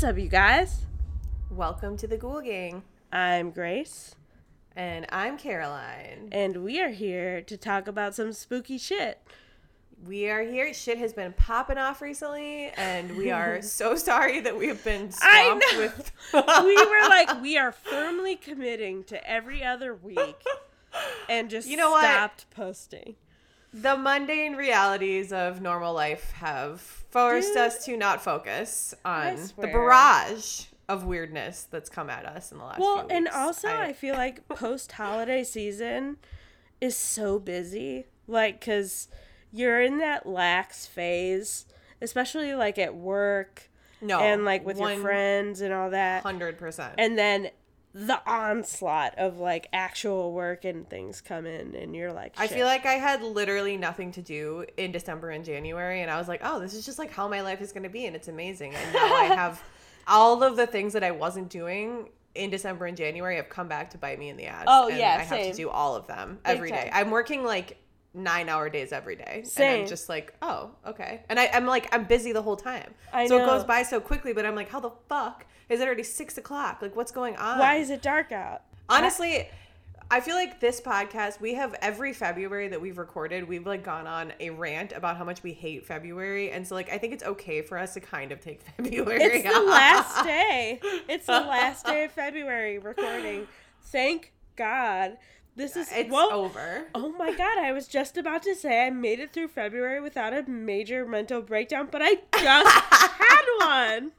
What's up, you guys? Welcome to the Ghoul Gang. I'm Grace, And I'm Caroline. and we are here to talk about some spooky shit. We are here. Shit has been popping off recently, and we are so sorry that we have been I know. with. we were like, we are firmly committing to every other week and just You know what? stopped posting. The mundane realities of normal life have forced Dude. us to not focus on the barrage of weirdness that's come at us in the last Well, and also, I, feel like post holiday season is so busy. Like, because you're in that lax phase, especially like at work no and like with your friends and all that. hundred percent. and then the onslaught of like actual work and things come in and you're like I feel like I had literally nothing to do in December and January, and I was like, oh, this is just like how my life is going to be, and it's amazing. And now I have all of the things that I wasn't doing in December and January have come back to bite me in the ass. Oh, and yeah, I have to do all of them every day. I'm working like nine hour days every day. And Same. I'm just like, oh, okay. And I, I'm like, I'm busy the whole time. I so know. it goes by so quickly, but I'm like, how the fuck is it already six o'clock? Like, what's going on? why is it dark out Honestly, I feel like this podcast, we have every February that we've recorded, we've like gone on a rant about how much we hate February. And so like I think it's okay for us to kind of take February. it's the last day it's the last day of february recording thank god this is It's well, over. Oh my god, I was just about to say I made it through February without a major mental breakdown, but I just had one.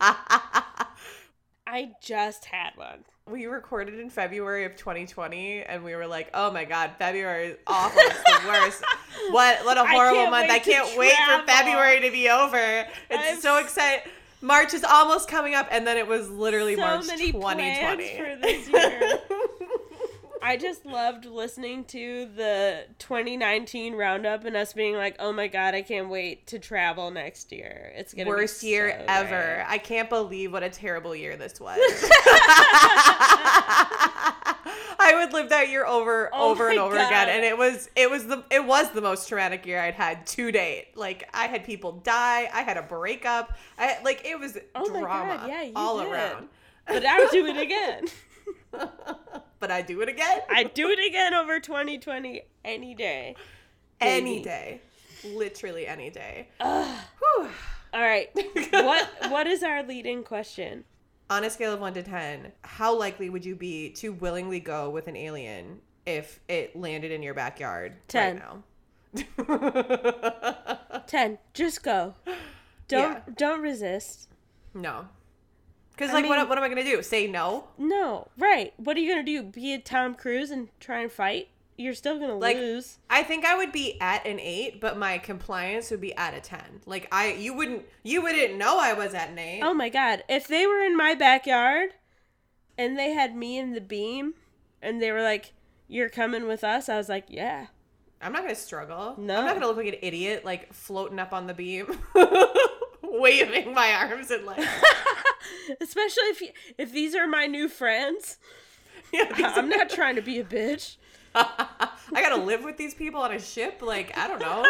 I just had one. We recorded in February of 2020 and we were like, oh my God, February is awful. It's the worst. What, what a I horrible wait wait I can't wait for. February to be over. It's I'm so excited. March is almost coming up and then it was literally so March many 2020. plans for this year. I just loved listening to the 2019 roundup and us being like, "Oh my god, I can't wait to travel next year. It's gonna worst be year so ever. great." I can't believe what a terrible year this was. I would live that year over, Oh over and over God. again, and it was, it was the, it was the most traumatic year I'd had to date. Like I had people die, I had a breakup, I like it was Oh drama God, yeah, all did. around. But I would do it again. But I do it again, I'd do it again over 2020 any day. any day, literally any day. All right. What what is our leading question? On a scale of one to ten, how likely would you be to willingly go with an alien if it landed in your backyard Ten. right now? 10. Just go. Don't Yeah. don't resist. no. Because like, mean- what, what am I gonna do? Say no? No. Right. What are you going to do? Be a Tom Cruise and try and fight? You're still going to Like- lose. I think I would be at an eight, but my compliance would be at a ten. Like I, you wouldn't, you wouldn't know I was at an eight. Oh my god. If they were in my backyard and they had me in the beam and they were like, "You're coming with us." I was like, "Yeah." I'm not gonna struggle. No. I'm not gonna look like an idiot, like floating up on the beam, waving my arms and like, Especially if you, if these are my new friends. yeah, I'm not trying to be a bitch. I gotta live with these people on a ship. Like I don't know.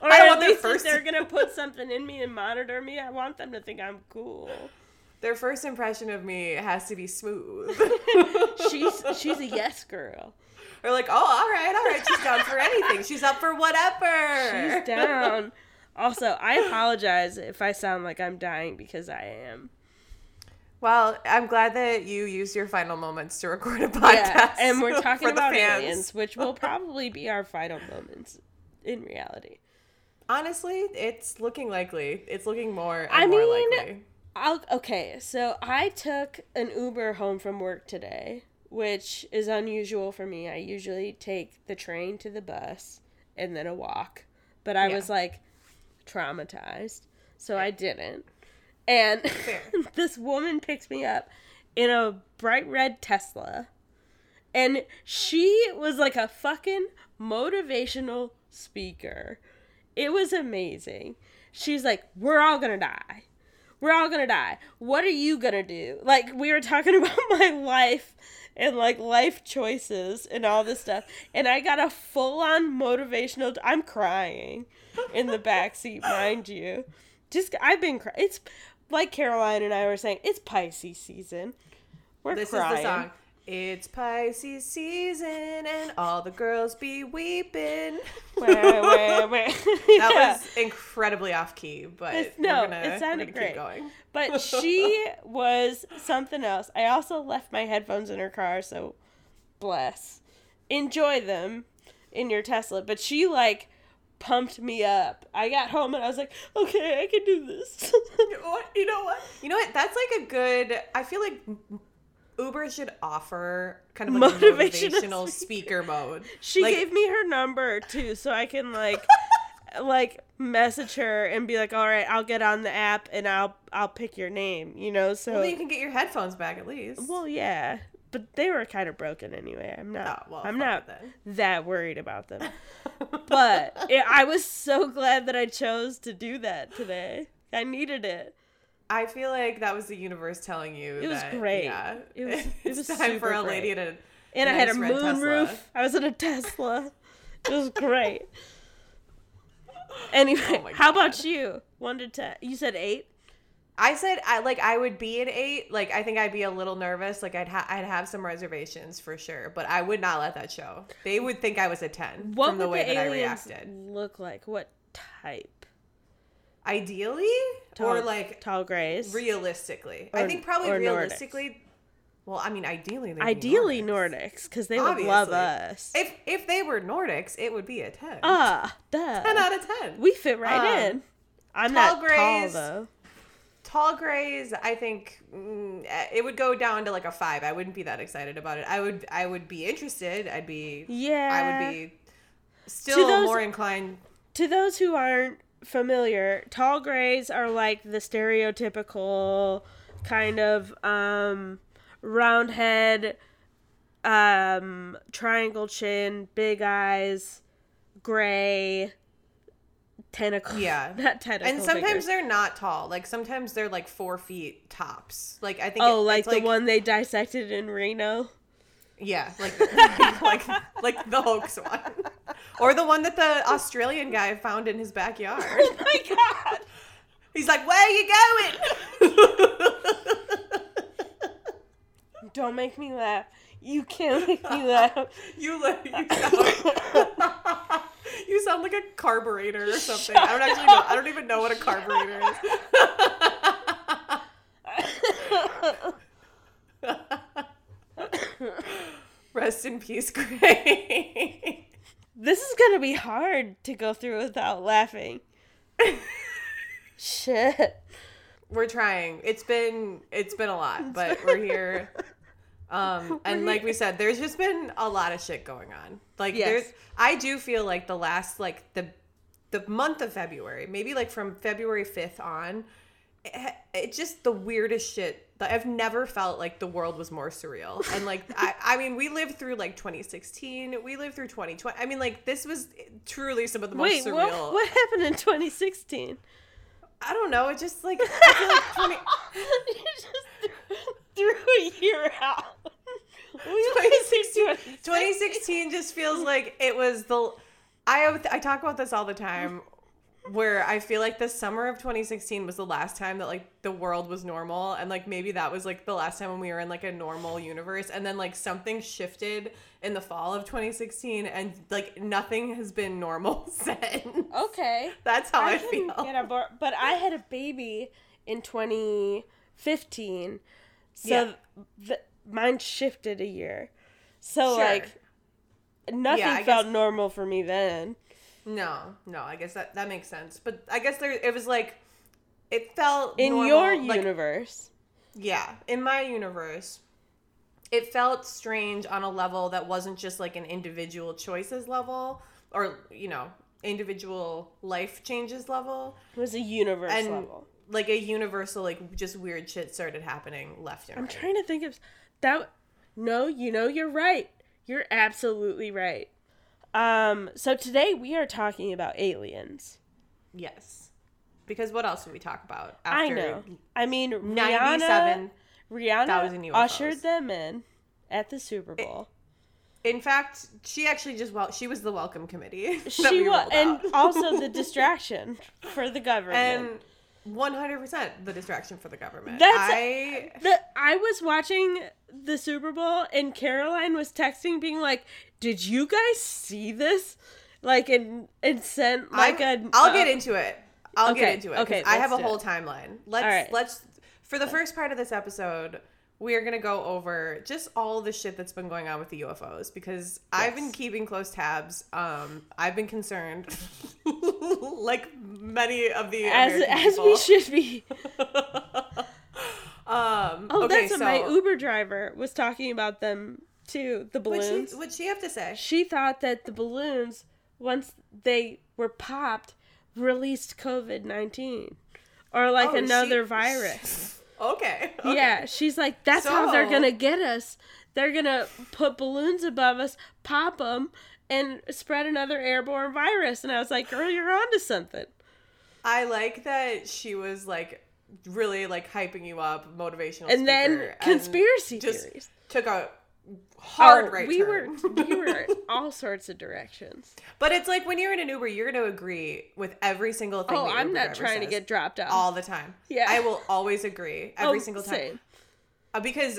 Or I don't at want their least first- if they're gonna put something in me and monitor me, I want them to think I'm cool. Their first impression of me has to be smooth. She's she's a yes girl. Or like, oh, all right, all right, she's down for anything. She's up for whatever. She's down. Also, I apologize if I sound like I'm dying because I am. Well, I'm glad that you used your final moments to record a podcast. Yeah, and we're talking about fans. aliens, which will probably be our final moments in reality. Honestly, it's looking likely. It's looking more and I more mean, likely. I'll, okay, so I took an Uber home from work today, which is unusual for me. I usually take the train to the bus and then a walk, but I Yeah. was like traumatized, so I didn't. And this woman picked me up in a bright red Tesla, and she was like a fucking motivational speaker. It was amazing. She's like, We're all gonna die. We're all gonna die. What are you gonna do? Like, we were talking about my life and like life choices and all this stuff. And I got a full on motivational. I'm crying in the back seat, mind you. Just, I've been crying. It's like Caroline and I were saying, it's Pisces season. We're This crying. is the song. It's Pisces season and all the girls be weeping. Where, where, where. That Yeah. was incredibly off key, but It's- we're no, gonna, it sounded great. keep going. But she was something else. I also left my headphones in her car, so bless. Enjoy them in your Tesla. But she like pumped me up. I got home and I was like, okay, I can do this. You know what? You know what? You know what? That's like a good. I feel like Uber should offer kind of like a Motivational motivational speaker mode. she Like, gave me her number too, so I can like like message her and be like, all right, I'll get on the app and I'll I'll pick your name, you know. So Well, you can get your headphones back at least. Well, yeah, but they were kind of broken anyway. I'm not. Oh, well, I'm not it that worried about them. but it, I was so glad that I chose to do that today. I needed it. I feel like that was the universe telling you. It was that, great. Yeah, It was- it it's was time for a lady great. to. And I had a Nice red moonroof. I was in a Tesla. It was great. Anyway, Oh how about you? One to ten. You said eight. I said I like I would be an eight. Like I think I'd be a little nervous. Like I'd ha- I'd have some reservations for sure, but I would not let that show. They would think I was a ten What from would the way the that I reacted. look like? What type? Ideally, Tall, or like tall grays. realistically. I think probably or Nordics. realistically. Well, I mean, ideally, they'd be Ideally Nordics. Because they would love us. If if they were Nordics, it would be a ten. Ah, duh. ten out of ten. We fit right Um, in. I'm tall not grays. tall though. Tall grays, I think mm, eh, it would go down to like a five. I wouldn't be that excited about it. I would I would be interested. I'd be Yeah. I would be still those- more inclined. To those who aren't familiar, tall grays are like the stereotypical kind of um, round head, um, triangle chin, big eyes, gray, tentacle. Yeah. not tentacle. And sometimes figures. they're not tall. Like sometimes they're like four feet tops. Like I think. Oh, it- like the one they dissected in Reno. Yeah, like like like the hoax one, or the one that the Australian guy found in his backyard. Oh my god! He's like, "Where are you going?" Don't make me laugh. You can't make me laugh. you like you sound, like a carburetor or something. I don't actually know. I don't even know what a carburetor is. Rest in peace, Gray. This is gonna be hard to go through without laughing. Shit. we're trying. It's been it's been a lot, but we're here. Um, and like we said, there's just been a lot of shit going on. Like Yes. there's, I do feel like the last like the the month of February, maybe like from February 5th on, it, it's just the weirdest shit. that I've never felt like the world was more surreal. And like I, I mean, we lived through like 2016, we lived through 2020. I mean, like this was truly some of the most Wait, surreal. what, what happened in 2016? I don't know. It just like I feel like 20. you just threw a year out. We lived through 2016, 2016 just feels like it was the I I talk about this all the time where I feel like the summer of 2016 was the last time that like the world was normal and like maybe that was like the last time when we were in like a normal universe and then like something shifted in the fall of 2016 and like nothing has been normal since. Okay. That's how I, can feel. Get on board, but I had a baby in 2015, so Yeah. th- mine shifted a year. So Sure. like nothing Yeah, felt guess- normal for me then. No, no, I guess that that makes sense. But I guess there it was like it felt In normal, your like, universe, Yeah, in my universe, it felt strange on a level that wasn't just like an individual choices level or, you know, individual life changes level. it was a universe And level. Like a universal, like just weird shit started happening left and I'm right. trying to think of that. No, you know you're right. You're absolutely right. Um, so today we are talking about aliens. yes. Because what else would we talk about I know. I mean, Rihanna, 97? Rihanna ushered them in at the Super Bowl. In fact, she actually just well, she was the welcome committee. she we was, and also the distraction for the government. and 100% the distraction for the government. That's- I The I was watching the Super Bowl and Caroline was texting, being like, "Did you guys see this?" Like, and and sent like I'm- a. I'll uh, get into it. I'll okay, get into it. okay, I have a whole it. timeline. Let's All right. let's for the first part of this episode, we are gonna go over just all the shit that's been going on with the UFOs because I've been keeping close tabs. Um, I've been concerned, like many of the as American as people. we should be. um, Oh, okay, that's what so my Uber driver was talking about them too. The what'd balloons. she, what'd she have to say? she thought that the balloons, once they were popped, released COVID nineteen, or like Oh, another she- virus. Okay. okay. Yeah, she's like, that's how they're gonna get us. They're gonna put balloons above us, pop them, and spread another airborne virus. And I was like, girl, you're onto something. I like that she was like really like hyping you up, motivational. And then speaker, and conspiracy just theories. took a hard Oh, right we turn. were we were all sorts of directions. but it's like when you're in an Uber, you're going to agree with every single thing. Oh, I'm not trying to get dropped off. all the time. Yeah. I will always agree every Oh, single time. same. Uh, because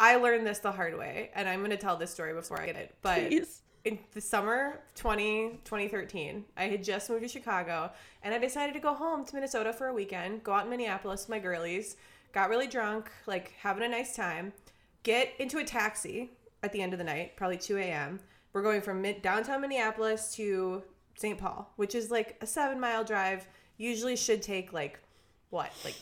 I learned this the hard way, and I'm going to tell this story before I get it. But Please. in the summer of 20, 2013, I had just moved to Chicago and I decided to go home to Minnesota for a weekend, go out in Minneapolis with my girlies, got really drunk, like having a nice time, get into a taxi at the end of the night, probably 2 a.m. We're going from mid- downtown Minneapolis to St. Paul, which is like a seven mile drive, usually should take like what, like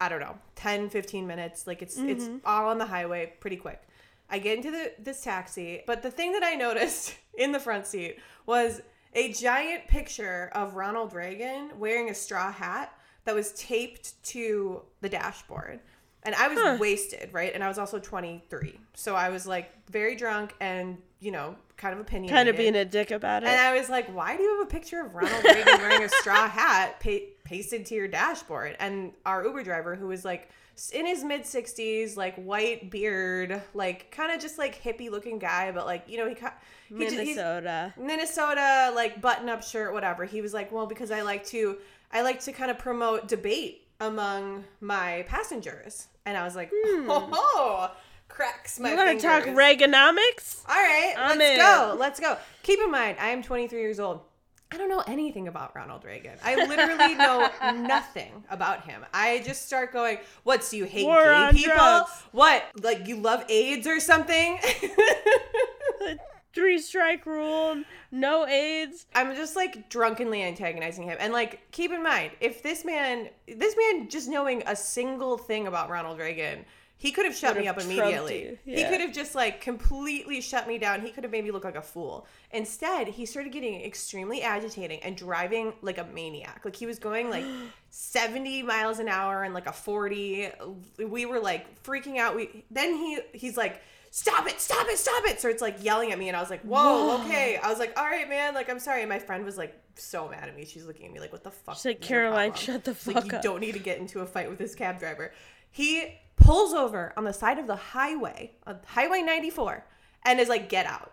I don't know, 10, 15 minutes. Like it's it's mm-hmm. all on the highway pretty quick. I get into the, this taxi, but the thing that I noticed in the front seat was a giant picture of Ronald Reagan wearing a straw hat that was taped to the dashboard. And I was Huh. wasted, right? And I was also 23. So I was like very drunk and, you know, kind of opinionated. Kind of being a dick about it. And I was like, why do you have a picture of Ronald Reagan wearing a straw hat pa- pasted to your dashboard? And our Uber driver, who was like in his mid 60s, like white beard, like kind of just like hippie looking guy, but like, you know, he, ca- he just, Minnesota. Minnesota, like button up shirt, whatever. He was like, well, because I like to, I like to kind of promote debate among my passengers. And I was like, hmm. oh, ho, cracks my You want to talk. Reaganomics? All right, I'm let's in. go. Let's go. Keep in mind, I am 23 years old. I don't know anything about Ronald Reagan. I literally know nothing about him. I just start going, "What? Do you hate War gay people? drugs. What? Like you love AIDS or something?" Three strike rule, no AIDS. I'm just like drunkenly antagonizing him. And like, keep in mind, if this man, this man just knowing a single thing about Ronald Reagan, he could have shut me up Would've trumped immediately. you, He could have just like completely shut me down. He could have made me look like a fool. Instead, he started getting extremely agitating and driving like a maniac. Like he was going like 70 miles an hour and like a 40. We were like freaking out. We then he he's like stop it, stop it, stop it. So it's like yelling at me, and I was like, whoa, Whoa. okay. I was like, all right, man, like I'm sorry. And my friend was like so mad at me. She's looking at me like, what the fuck? She's like, Caroline, problem?" shut the She's like, fuck you don't need to get into a fight with this cab driver. He pulls over on the side of the highway, on Highway 94, and is like, get out.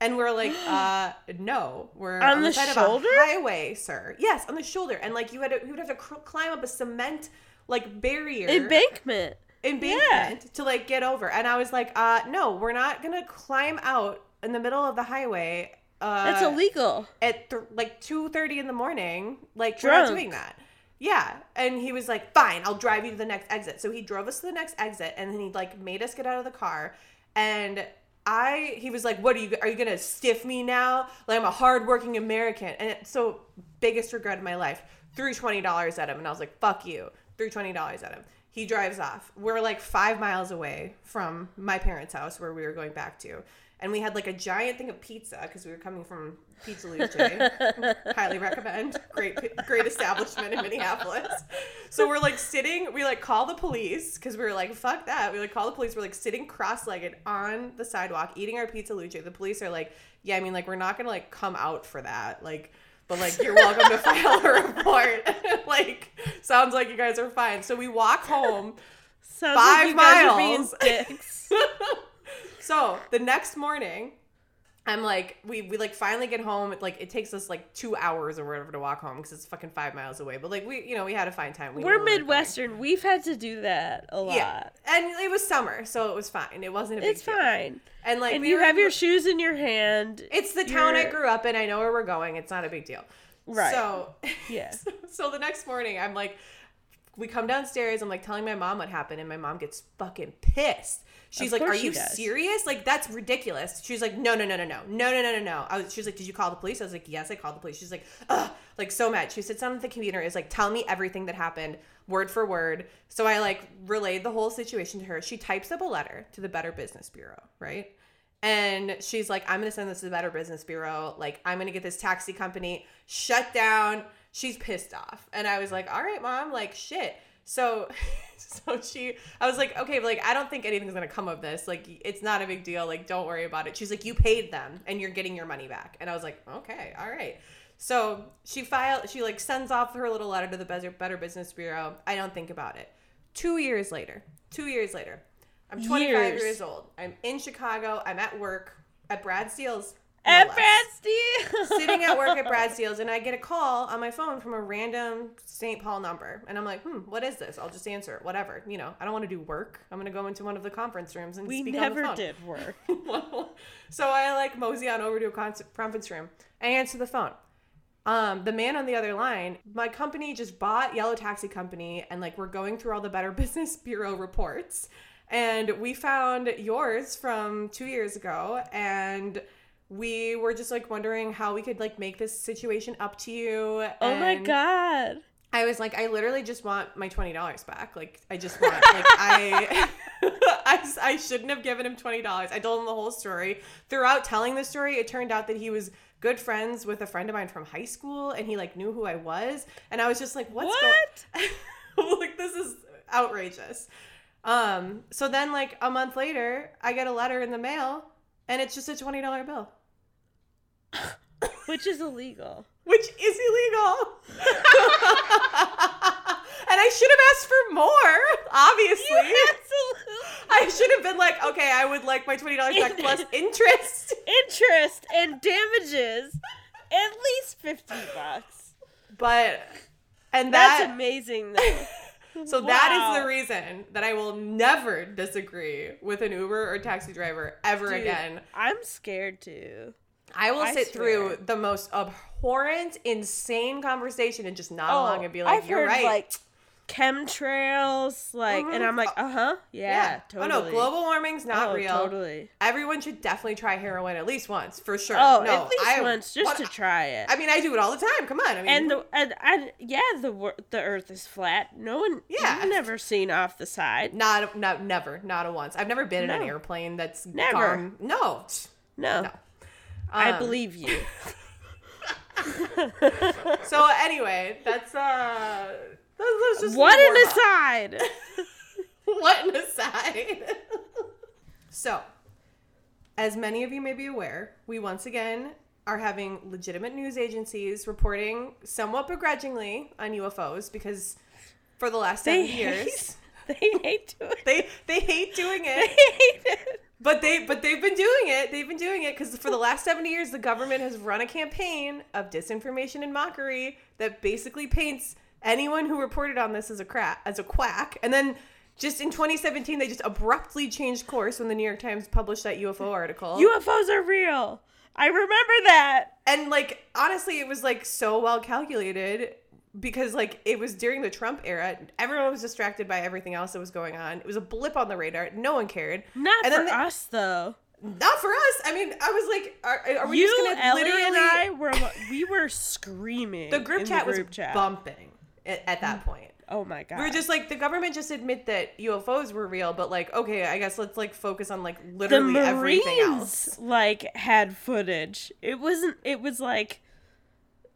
And we're like, uh, no, we're On on, the, the side shoulder? of a highway, sir. Yes, on the shoulder. And like, you had to, you would have to cr- climb up a cement like barrier Embankment. Embankment to like get over. And I was like, uh, no, we're not gonna climb out in the middle of the highway. Uh, That's illegal. at th- like two thirty in the morning. Like we're not doing that. Yeah, and he was like, "Fine, I'll drive you to the next exit." So he drove us to the next exit, and then he like made us get out of the car. And I, he was like, "What are you? Are you gonna stiff me now? Like I'm a hardworking American." And it, so biggest regret of my life. Threw twenty dollars at him, and I was like, "Fuck you." Threw twenty dollars at him. He drives off. We're like five miles away from my parents' house where we were going back to. And we had like a giant thing of pizza because we were coming from Pizza Luce. Highly recommend. Great, great establishment in Minneapolis. So we're like sitting, we like call the police because we were like, fuck that. We like call the police. We're like sitting cross legged on the sidewalk eating our Pizza Luce. The police are like, yeah, I mean, like, we're not going to like come out for that. Like, but like, you're welcome to file a report. like, sounds like you guys are fine. So we walk home. Sounds Five like you guys are being miles. So the next morning, I'm like, we, we like finally get home. Like it takes us like two hours or whatever to walk home because it's fucking five miles away. But like we, you know, we had to find time. We We're where we going. Midwestern. We've had to do that a lot. Yeah, and it was summer, so it was fine. It wasn't a big It's deal. fine. And like and we you were have your shoes in your hand. It's the town I You're- grew up in. I know where we're going. It's not a big deal. Right. So, Yeah. so the next morning, I'm like, we come downstairs. I'm like telling my mom what happened, and my mom gets fucking pissed. She's like, "Are you serious? Like that's ridiculous." She's like, "No, no, no, no, no, no, no, no, no, no." I was, she was like, "Did you call the police?" I was like, "Yes, I called the police." She's like, "Ugh," like so mad. She sits down at the computer, is like, "Tell me everything that happened, word for word." So I like relayed the whole situation to her. She types up a letter to the Better Business Bureau, right? And she's like, I'm gonna send this to the Better Business Bureau. Like, I'm gonna get this taxi company shut down. She's pissed off. And I was like, all right, mom, like shit. So so she I was like, okay, like I don't think anything's gonna come of this. Like it's not a big deal. Like, don't worry about it. She's like, you paid them and you're getting your money back. And I was like, okay, all right. So she filed she like sends off her little letter to the Better Better Business Bureau. I don't think about it. Two years later. Two years later. I'm 25 Years. years old. I'm in Chicago. I'm at work at Brad Steele's. No At less. Brad Steel. Sitting at work at Brad Steele's, and I get a call on my phone from a random St. Paul number. And I'm like, hmm, what is this? I'll just answer it. Whatever. You know, I don't want to do work. I'm going to go into one of the conference rooms and we speak never on the phone. did work. so I like mosey on over to a con- conference room. I answer the phone. Um, the man on the other line, my company just bought Yellow Taxi Company, and like we're going through all the Better Business Bureau reports, and we found yours from two years ago, and we were just like wondering how we could like make this situation up to you. Oh my god. I was like, I literally just want my twenty dollars back. Like, I just want, like, I, I, I shouldn't have given him twenty dollars. I told him the whole story. Throughout telling the story, it turned out that he was good friends with a friend of mine from high school, and he like knew who I was. And I was just like, what's What? going? like, this is outrageous. Um. So then, like a month later, I get a letter in the mail, and it's just a twenty dollar bill. Which is illegal. which is illegal. and I should have asked for more, obviously. Absolutely. I should have been like, okay, I would like my $20 back plus interest. Interest and damages. At least 50 bucks. But, and That's that, amazing though. So that is the reason that I will never disagree with an Uber or taxi driver ever Dude, again. I'm scared to. I will I sit through the most abhorrent, insane conversation and just nod oh, along and be like, Oh, I've you're heard right. like chemtrails, like, and Mhm. I'm like, uh huh, yeah, totally. Oh no, global warming's not Oh, real. Totally. Everyone should definitely try heroin at least once, for sure. Oh, no, at least I- once, just what- to try it. I mean, I do it all the time. Come on. I mean, and the and, and yeah, the the Earth is flat. No one, Yeah. you've never seen off the side. not, not, never, not a once. I've never been in an airplane that's Never. gone- No. No, No. I Um, believe you. So anyway, that's uh, that's just what an aside! what an aside. so, as many of you may be aware, we once again are having legitimate news agencies reporting somewhat begrudgingly on UFOs because for the last They 70 hate, years they hate doing. it. they they hate doing it. They hate it. But they but they've been doing it. They've been doing it because for the last 70 years the government has run a campaign of disinformation and mockery that basically paints anyone who reported on this as a crack as a quack. And then just in 2017 they just abruptly changed course when the New York Times published that UFO article. UFOs are real. I remember that. and like honestly it was like so well calculated because like it was during the Trump era. Everyone was distracted by everything else that was going on. It was a blip on the radar. No one cared. Not And for then they- us though. Not for us. I mean, I was like, are, are we you, just gonna Ellie, literally? and I were we were screaming. the group chat the was group chat. bumping at, at that mm. point. Oh my god. We were just like, the government just admit that UFOs were real, but like, okay, I guess let's like focus on like the literally everything else. like had footage. It wasn't. It was like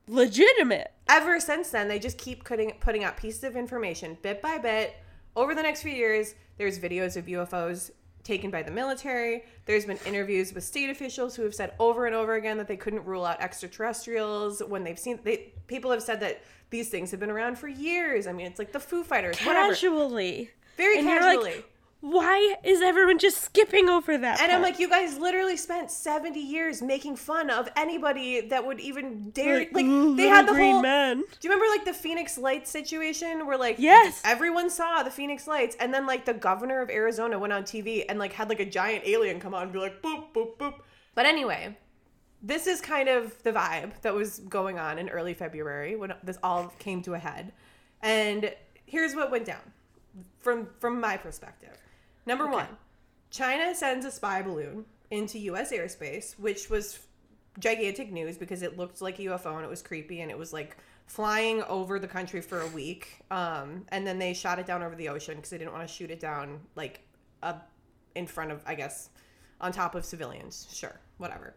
legitimate. Ever since then, they just keep putting putting out pieces of information bit by bit. Over the next few years, there's videos of UFOs taken by the military. There's been interviews with state officials who have said over and over again that they couldn't rule out extraterrestrials when they've seen they people have said that these things have been around for years. I mean, it's like the Foo Fighters, whatever. Casually. Very And you're like, casually. Why is everyone just skipping over that? And I'm like, you guys literally spent 70 years making fun of anybody that would even dare. Like, "Ooh, they had the green whole. men. Do you remember like the Phoenix Lights situation where like Yes. everyone saw the Phoenix Lights and then like the governor of Arizona went on TV and like had like a giant alien come out and be like boop boop boop. But anyway, this is kind of the vibe that was going on in early February when this all came to a head. And here's what went down from from my perspective. Number Okay. 1, China sends a spy balloon into US airspace, which was gigantic news because it looked like a UFO and it was creepy and it was like flying over the country for a week. Um, and then they shot it down over the ocean because they didn't want to shoot it down like up in front of, I guess, on top of civilians. Sure, whatever.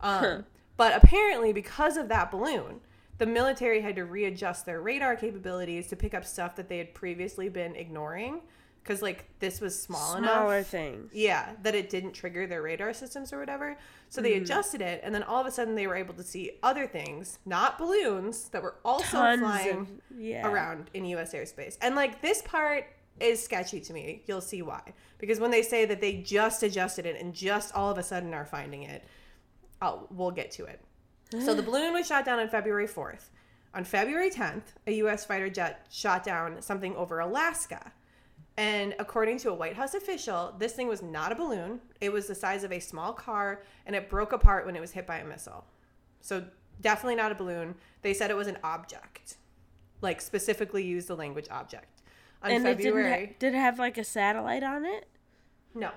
Um, But apparently, because of that balloon, the military had to readjust their radar capabilities to pick up stuff that they had previously been ignoring because like this was small enough Smaller things. yeah, that it didn't trigger their radar systems or whatever. So they adjusted it, and then all of a sudden they were able to see other things, not balloons, that were also Tons flying of yeah. around in U.S. airspace. And like this part is sketchy to me. You'll see why. Because when they say that they just adjusted it and just all of a sudden are finding it, I'll, we'll get to it. So the balloon was shot down on February 4th. On February 10th, a U.S. fighter jet shot down something over Alaska. And according to a White House official, this thing was not a balloon. It was the size of a small car and it broke apart when it was hit by a missile. So definitely not a balloon. They said it was an object. Like specifically used the language object. On and it February. ha- did it have like a satellite on it? no.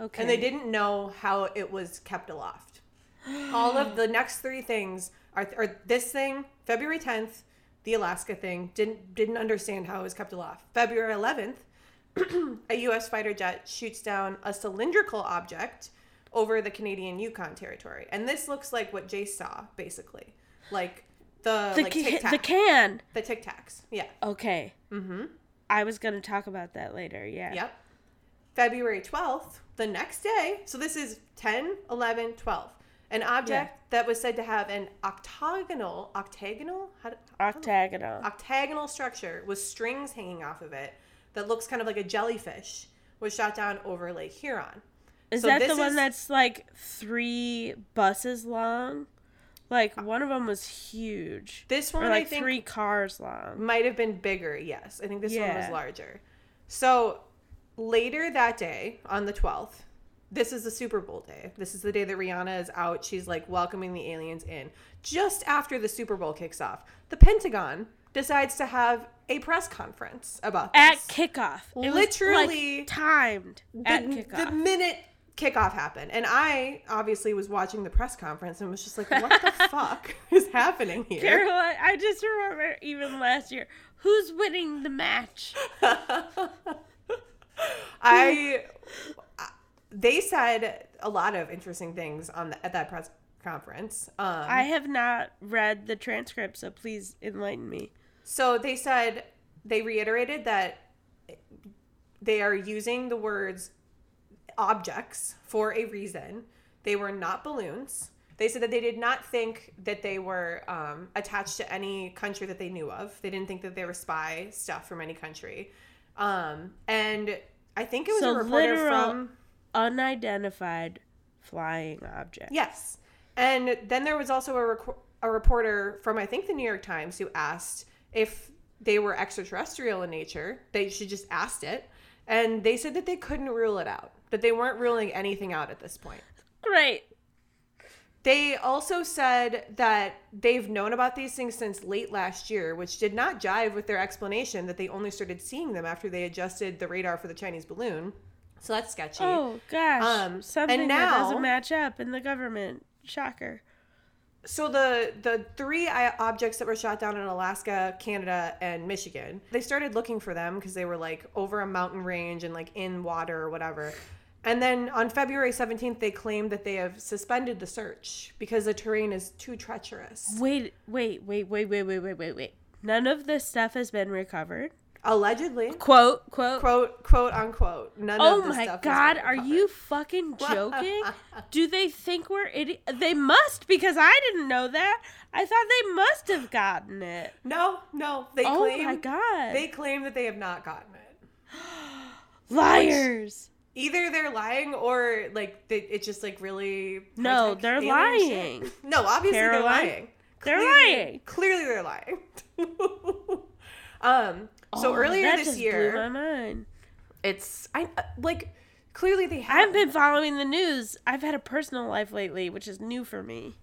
Okay. And they didn't know how it was kept aloft. All of the next three things are, or this thing, February 10th, the Alaska thing, didn't didn't understand how it was kept aloft. February 11th, a U.S. fighter jet shoots down a cylindrical object over the Canadian Yukon territory, and this looks like what Jay saw, basically, like the, The, like ca- the can. the Tic Tacs, yeah. Okay. Mm-hmm. I was gonna talk about that later. Yeah. Yep. February 12th, the next day. So this is 10, 11, 12. An object that was said to have an octagonal, octagonal, how Octagonal. octagonal structure with strings hanging off of it that looks kind of like a jellyfish was shot down over Lake Huron. Is so that the one is- that's like three buses long? Like one of them was huge. This one, like I think, three cars long. might have been bigger. Yes, I think this one was larger. So later that day, on the 12th, this is the Super Bowl day. This is the day that Rihanna is out. She's like welcoming the aliens in. Just after the Super Bowl kicks off, the Pentagon decides to have a press conference about this. At kickoff. It Literally like, timed at the, kickoff. the minute kickoff happened. And I obviously was watching the press conference and was just like, what the fuck is happening here? Caroline, I just remember even last year, who's winning the match? I they said a lot of interesting things on the, at that press conference. Um, I have not read the transcript, so please enlighten me. so they said they reiterated that they are using the words objects for a reason. They were not balloons. They said that they did not think that they were um, attached to any country that they knew of. They didn't think that they were spy stuff from any country. Um, and I think it was So a reporter from Unidentified flying object. Yes. And then there was also a, reco- a reporter from, I think, the New York Times who asked if they were extraterrestrial in nature. They should just asked it. And they said that they couldn't rule it out, that they weren't ruling anything out at this point. Great. They also said that they've known about these things since late last year, which did not jive with their explanation that they only started seeing them after they adjusted the radar for the Chinese balloon. So that's sketchy. Oh gosh. Um, Something and that doesn't match up in the government. Shocker. So the the three objects that were shot down in Alaska, Canada, and Michigan, they started looking for them because they were like over a mountain range and like in water or whatever. And then on February 17th, they claimed that they have suspended the search because the terrain is too treacherous. Wait, wait, wait, wait, wait, wait, wait, wait, wait. None of this stuff has been recovered. Allegedly, Quote, quote. quote quote unquote, none oh of my stuff. has god, been are you fucking joking? Do they think we're idi- They must because I didn't know that. I thought they must have gotten it. No, no. They oh claim my god. they claim that they have not gotten it. Liars. Either they're lying or like they, it's just like really No, they're alien shit. lying. No, obviously Caroline? they're lying. They're Clearly- lying. Clearly they're lying. um. So Oh, earlier that this year, blew my mind. it's I uh, like clearly they have. haven't been following the news. I've had a personal life lately, which is new for me.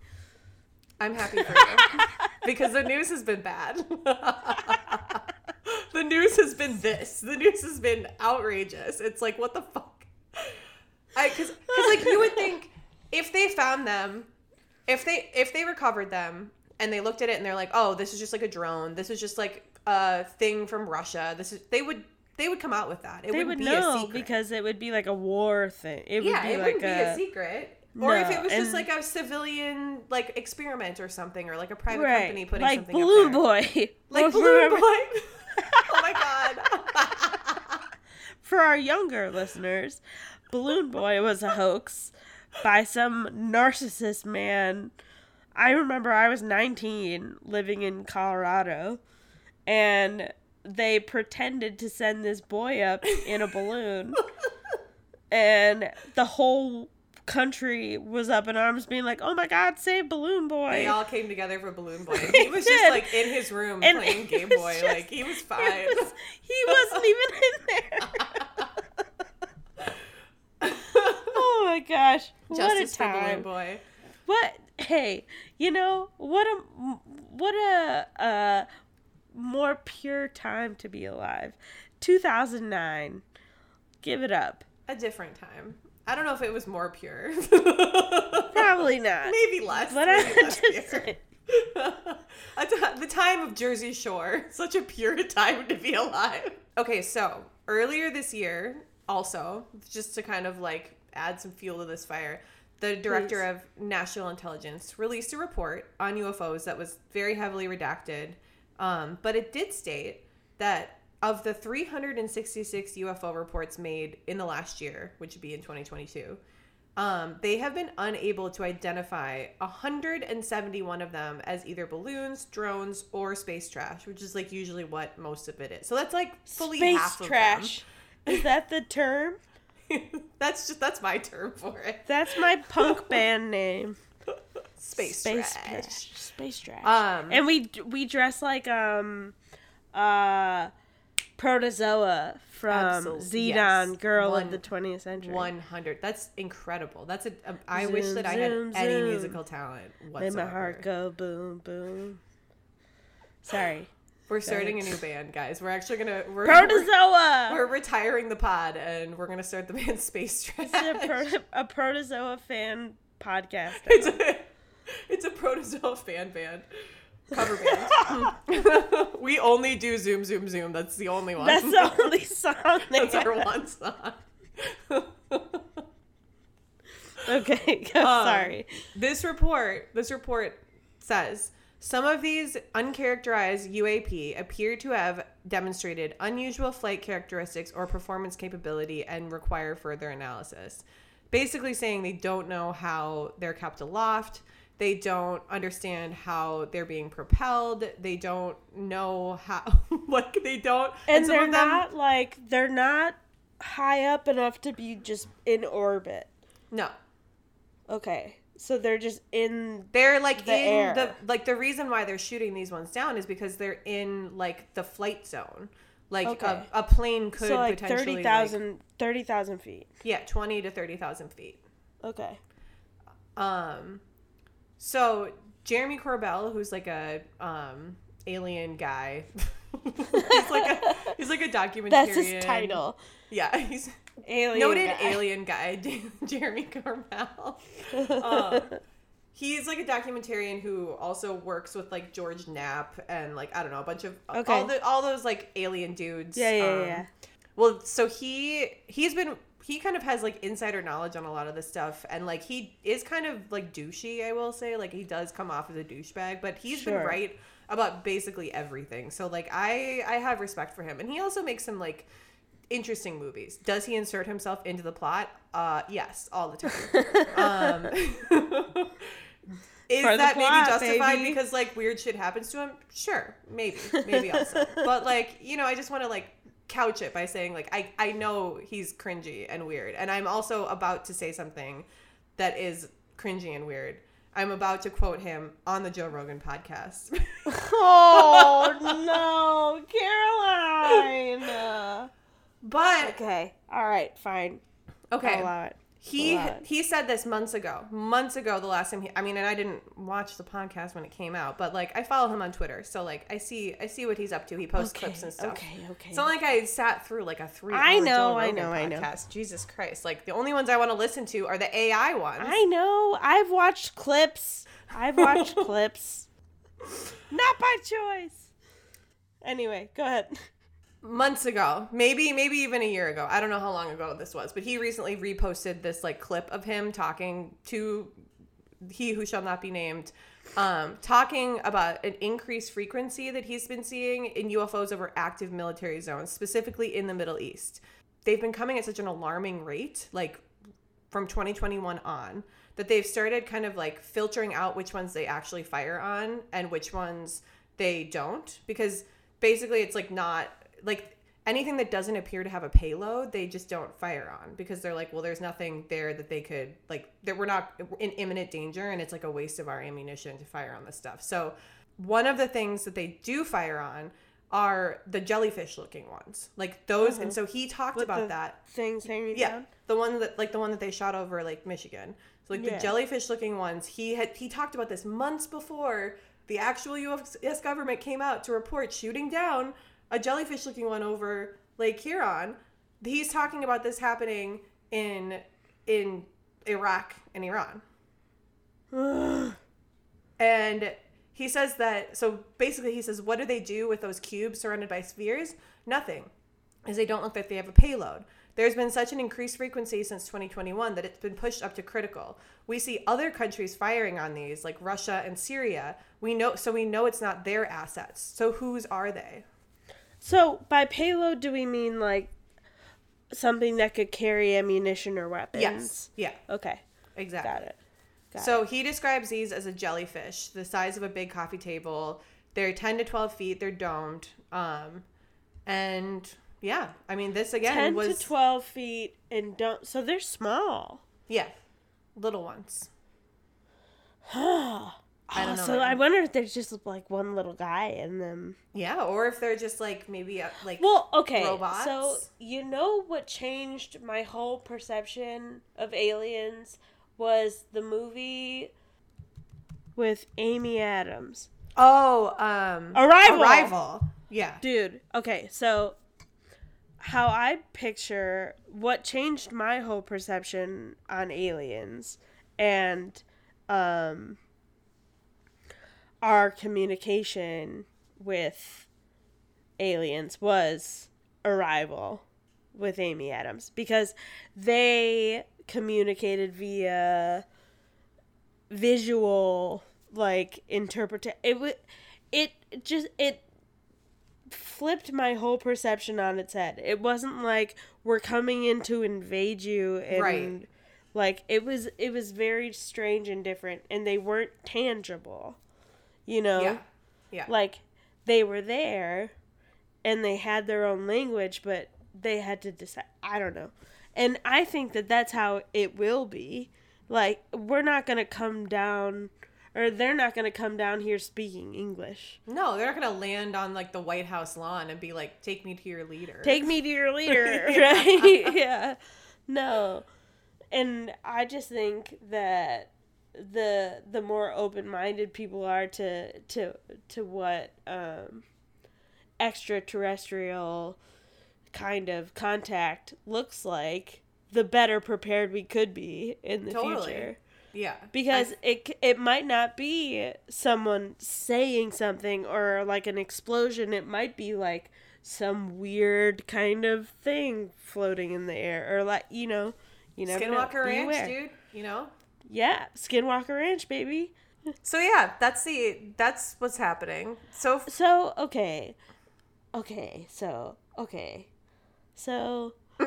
I'm happy for you because the news has been bad. the news has been this. The news has been outrageous. It's like what the fuck. I because because like you would think if they found them, if they if they recovered them and they looked at it and they're like, oh, this is just like a drone. This is just like a thing from Russia. This is they would they would come out with that. It They would be a know secret. because it would be like a war thing. It would yeah, be it like wouldn't be a secret. Or if it was just like a civilian like experiment or something, or like a private right, company putting like something there. Boy, like Balloon Boy. oh my god. For our younger listeners, Balloon Boy was a hoax by some narcissist man. I remember I was 19 living in Colorado and they pretended to send this boy up in a balloon and the whole country was up in arms being like, "Oh my god, save Balloon Boy." they all came together for Balloon Boy. He was just like in his room And playing Game Boy. just- like he was fine. was- he wasn't even in there. oh my gosh. what Justice a for Balloon time. Boy. What hey, you know, what a what a uh more pure time to be alive. 2009. Give it up. A different time. I don't know if it was more pure. Probably not. Maybe less. But maybe I'm less just pure. saying. The time of Jersey Shore. Such a pure time to be alive. Okay, so earlier this year, also, just to kind of like add some fuel to this fire, the director Please. of national intelligence released a report on UFOs that was very heavily redacted. Um, but it did state that of the 366 UFO reports made in the last year, which would be in 2022, um, they have been unable to identify 171 of them as either balloons, drones, or space trash, which is like usually what most of it is. So that's like fully Space half trash. Is that the term? that's just that's my term for it. That's my punk band name. Space, Space trash. trash. Space trash. Um, and we we dress like um uh protozoa from Absol- Zenon yes. Girl One- of the 20th Century. 100. That's incredible. That's a. a I wish Zoom, that I had zoom, any musical talent whatsoever. Made my heart go boom boom. Sorry. We're starting a new band, guys. We're actually gonna. We're, Protozoa. We're, we're retiring the pod and we're gonna start the band Space Trash. A, pro- a protozoa fan podcast. It's a, it's a protozoa fan band. Cover band. we only do Zoom Zoom Zoom. That's the only one. That's the only song they That's our one song. Okay, Um, sorry. This report, this report says some of these uncharacterized UAP appear to have demonstrated unusual flight characteristics or performance capability and require further analysis. Basically saying they don't know how they're kept aloft, they don't understand how they're being propelled, they don't know how like, they don't And, some they're them- not like they're not high up enough to be just in orbit. no. Okay, so they're just in. They're like The in air. the like the reason why they're shooting these ones down is because they're in like the flight zone. Like Okay. a, a plane could so like potentially 30,000 like, 30,000 feet. yeah, twenty to thirty thousand feet. Okay. Um, so Jeremy Corbell, who's like a um alien guy, he's like a he's like a documentarian. That's his title. Yeah, he's Alien noted guy. alien guy, Jeremy Corbell. um, he's like a documentarian who also works with like George Knapp and like I don't know a bunch of Okay. all the all those like alien dudes. Yeah, yeah, um, yeah. Well, so he he's been he kind of has like insider knowledge on a lot of this stuff and like he is kind of like douchey, I will say. Like he does come off as a douchebag, but he's been right about basically everything. So like I I have respect for him and he also makes some like interesting movies. Does he insert himself into the plot? Uh yes, all the time. um Is For that plot, maybe justified baby. because like weird shit happens to him? Sure, maybe, maybe also. but like, you know, I just want to like couch it by saying like I I know he's cringy and weird, and I'm also about to say something that is cringy and weird. I'm about to quote him on the Joe Rogan podcast. oh no, Caroline. But Okay. All right. Fine. okay, I'll allow it. he he said this months ago. Months ago, the last time he I mean, and I didn't watch the podcast when it came out, but like I follow him on Twitter, so like I see I see what he's up to. He posts clips and stuff. Okay. Okay. It's not like I sat through like a three. I know, I know, I know. Jesus Christ! Like the only ones I want to listen to are the AI ones. I know. I've watched clips. I've watched clips. Not by choice. Anyway, go ahead. Months ago, maybe maybe even a year ago. I don't know how long ago this was, but he recently reposted this like clip of him talking to he who shall not be named, um, talking about an increased frequency that he's been seeing in UFOs over active military zones, specifically in the Middle East. They've been coming at such an alarming rate, like from 2021 on, that they've started kind of like filtering out which ones they actually fire on and which ones they don't because basically it's like not like anything that doesn't appear to have a payload they just don't fire on because they're like well there's nothing there that they could like that we're not in imminent danger and it's like a waste of our ammunition to fire on this stuff so one of the things that they do fire on are the jellyfish looking ones like those and mm-hmm. so he talked With about that Things hanging yeah, down. the one that like the one that they shot over like Michigan. So like Yeah. the jellyfish looking ones. He had he talked about this months before the actual U.S. government came out to report shooting down a jellyfish looking one over Lake Huron. He's talking about this happening in in Iraq and Iran. And he says that so basically he says what do they do with those cubes surrounded by spheres? Nothing. Is they don't look like they have a payload. There's been such an increased frequency since 2021 that it's been pushed up to critical. We see other countries firing on these like Russia and Syria. We know so we know it's not their assets. So whose are they? So by payload, do we mean like something that could carry ammunition or weapons? Yes. Yeah, Okay. exactly. Got it. Got So he describes these as a jellyfish, the size of a big coffee table. They're 10 to 12 feet. They're domed. Um, and yeah, I mean, this again 10 was to 12 feet and don't so they're small yeah, little ones. I don't know, so i wonder if there's just like one little guy in them Yeah, or if they're just like maybe uh, like well okay so you know what changed my whole perception of aliens was the movie with amy adams oh um Arrival. Arrival. Yeah. Dude, okay, so how I picture what changed my whole perception on aliens and um our communication with aliens was Arrival with Amy Adams because they communicated via visual like interpret it would it just it flipped my whole perception on its head. It wasn't like we're coming in to invade you and Right. like it was it was very strange and different and they weren't tangible. You know? Yeah. Yeah. Like they were there and they had their own language but they had to decide I don't know. And I think that that's how it will be. Like we're not going to come down or they're not going to come down here speaking English. No, they're not gonna land on like the White House lawn and be like, "Take me to your leader." take me to your leader right yeah no and i just think that the the more open-minded people are to to to what um extraterrestrial kind of contact looks like the better prepared we could be in the Totally. future yeah. because I- it it might not be someone saying something or like an explosion it might be like some weird kind of thing floating in the air or like you know you know. Skinwalker Ranch, dude. You know. Yeah skinwalker ranch baby So yeah, that's the that's what's happening. So f- so okay okay so okay so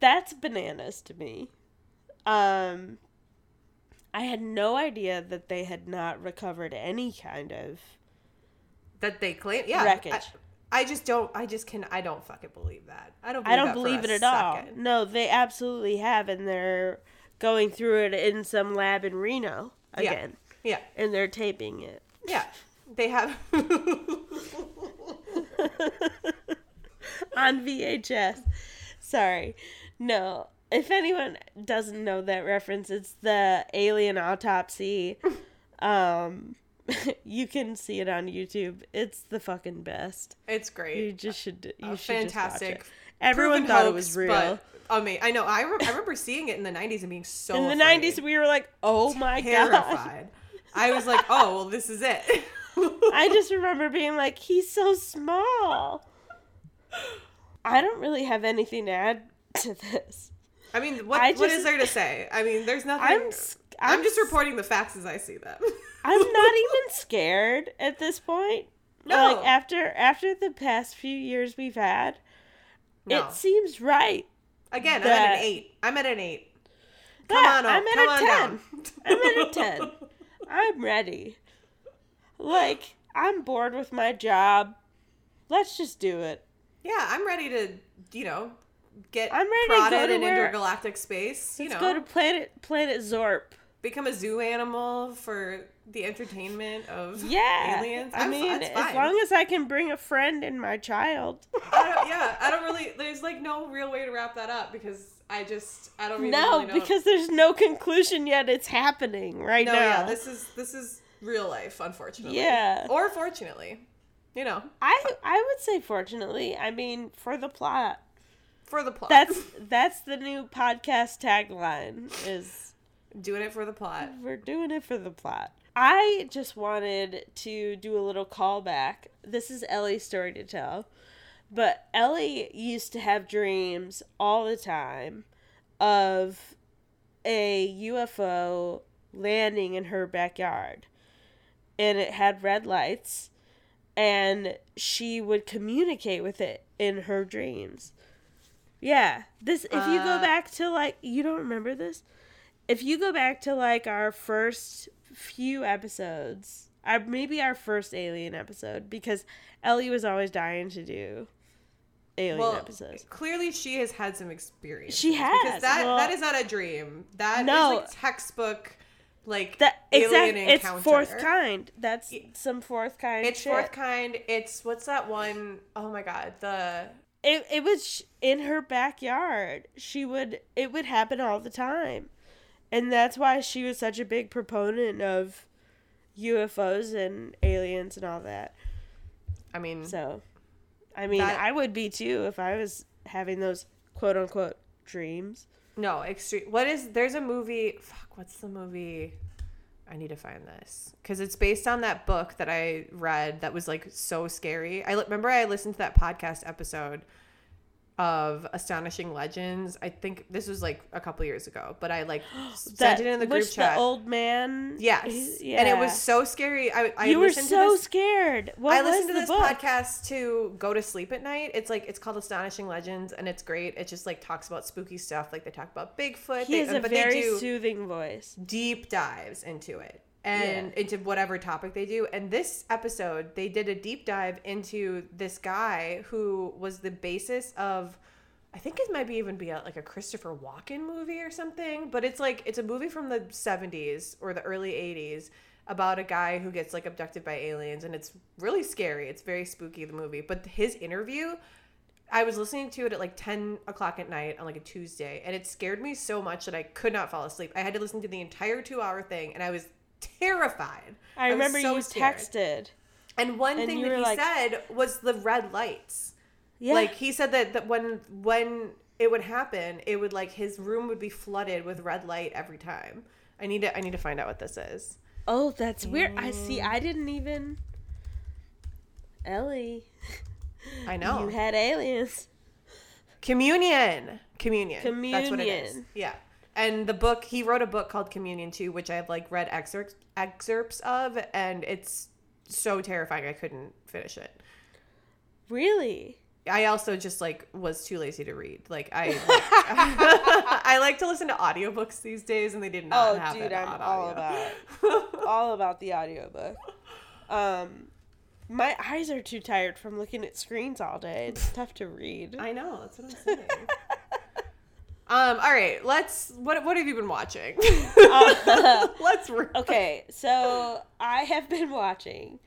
that's bananas to me um I had no idea that they had not recovered any kind of That they claim, yeah. Wreckage. I, just don't. I just can. I don't fucking believe that. I don't. Believe I don't believe it at all. No, they absolutely have, and they're going through it in some lab in Reno Yeah. again, Yeah, and they're taping it. yeah. They have. on VHS. Sorry. No. If anyone doesn't know that reference, it's the alien autopsy. Um you can see it on YouTube. It's the fucking best. it's great. You just should you should fantastic. Just watch it. Everyone thought it was real. I mean, I know. I, re- I remember seeing it in the '90s and being so In the afraid, 90s we were like, "Oh my god." terrified. I was like, "Oh, well, this is it." I just remember being like, "He's so small." I don't really have anything to add to this. I mean, what I what is there to say? I mean, there's nothing. I'm I'm, I'm just reporting the facts as I see them. I'm not even scared at this point. No. Like after after the past few years we've had, No. it seems right. Again, I'm at an eight. I'm at an eight. Come on, I'm at a on 10. down. I'm at a 10. I'm ready. Like, I'm bored with my job. Let's just do it. Yeah, I'm ready to, you know, get I'm ready to go to in where- intergalactic space. You Let's know, go to planet planet Zorp. Become a zoo animal for the entertainment of Yeah. aliens. I mean, as long as I can bring a friend and my child. I don't, yeah, I don't really. There's like no real way to wrap that up because I just I don't even no, really know. because there's no conclusion yet. It's happening right no, now. yeah, this is this is real life, unfortunately. Yeah. or fortunately, you know, I I would say fortunately. I mean, for the plot. for the plot. That's that's the new podcast tagline is doing it for the plot. we're doing it for the plot. I just wanted to do a little callback. This is Ellie's story to tell. But Ellie used to have dreams all the time of a UFO landing in her backyard. And it had red lights and she would communicate with it in her dreams. Yeah, this if you go Uh, back to like you don't remember this? If you go back to like our first few episodes, our maybe our first alien episode because Ellie was always dying to do alien Well, episodes. clearly she has had some experience. She has because that well- that is not a dream. That is No. like textbook, like That alien exactly it's encounter. fourth kind. That's some fourth kind. It's shit. fourth kind. It's what's that one? Oh my god, the It it was sh- in her backyard. She would it would happen all the time. And that's why she was such a big proponent of UFOs and aliens and all that. I mean, So I mean, That- I would be too if I was having those quote unquote dreams. no extreme. What is? There's a movie. Fuck, what's the movie? I need to find this because it's based on that book that I read that was like so scary. I remember I listened to that podcast episode of Astonishing Legends. I think this was like a couple years ago, but I like sent it in the group chat. the old man yes, he- and it was so scary. I, I you were so this, scared. What I listened to the this book? podcast to go to sleep at night. It's like it's called Astonishing Legends, and it's great. It just like talks about spooky stuff. Like they talk about Bigfoot. He they, has a but very soothing voice. deep dives into it and Yeah. into whatever topic they do. And this episode, they did a deep dive into this guy who was the basis of. I think it might be even be a, like a Christopher Walken movie or something, but it's like it's a movie from the 70s or the early 80s about a guy who gets like abducted by aliens and it's really scary. It's very spooky the movie, but his interview I was listening to it at like 10 o'clock at night on like a Tuesday, and it scared me so much that I could not fall asleep. I had to listen to the entire two hour thing, and I was terrified. I was remember so you scared. texted. And one and thing that he like- said was the red lights. Yeah. Like he said that, that when when it would happen, it would like his room would be flooded with red light every time. I need to I need to find out what this is. Oh, that's weird. I see. Mm. I didn't even. Ellie, I know. you had aliens. Communion. Communion. Communion. That's what it is. Communion. Yeah. And the book, he wrote a book called Communion too, which I've like read excerpts excerpts of, and it's so terrifying I couldn't finish it. Really? I also just like was too lazy to read. Like I like, I like to listen to audiobooks these days and they did not Oh, have dude, I'm all about all about the audiobook. Um, my eyes are too tired from looking at screens all day. It's tough to read. I know, that's what I'm saying. Um, all right, let's what what have you been watching? let's re- okay, so I have been watching.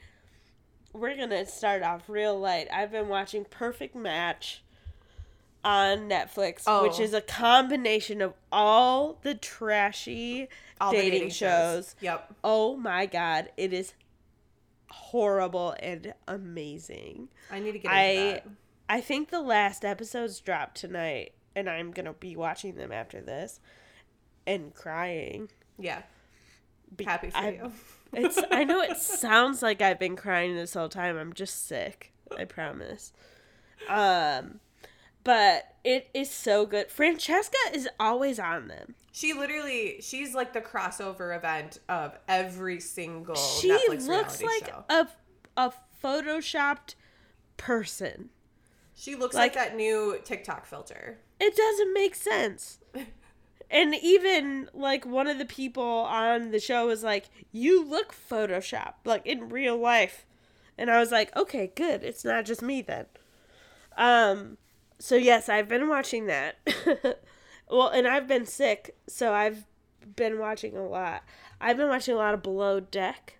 We're gonna start off real light. I've been watching Perfect Match on Netflix, which Oh. is a combination of all the trashy All the dating, shows. Yep. Oh my god, it is horrible and amazing. I need to get into I that. I think the last episodes dropped tonight, and I'm gonna be watching them after this and crying. Yeah. Be- Happy for I- you. It's I know it sounds like I've been crying this whole time. I'm just sick. I promise. Um but it is so good. Francesca is always on them. She literally, she's like the crossover event of every single She Netflix looks like show. a a photoshopped person. She looks like- like, that new TikTok filter. It doesn't make sense. And even like one of the people on the show was like, "You look photoshopped like in real life." And I was like, "Okay, good. It's not just me then." Um so yes, I've been watching that. well, and I've been sick, so I've been watching a lot. I've been watching a lot of Below Deck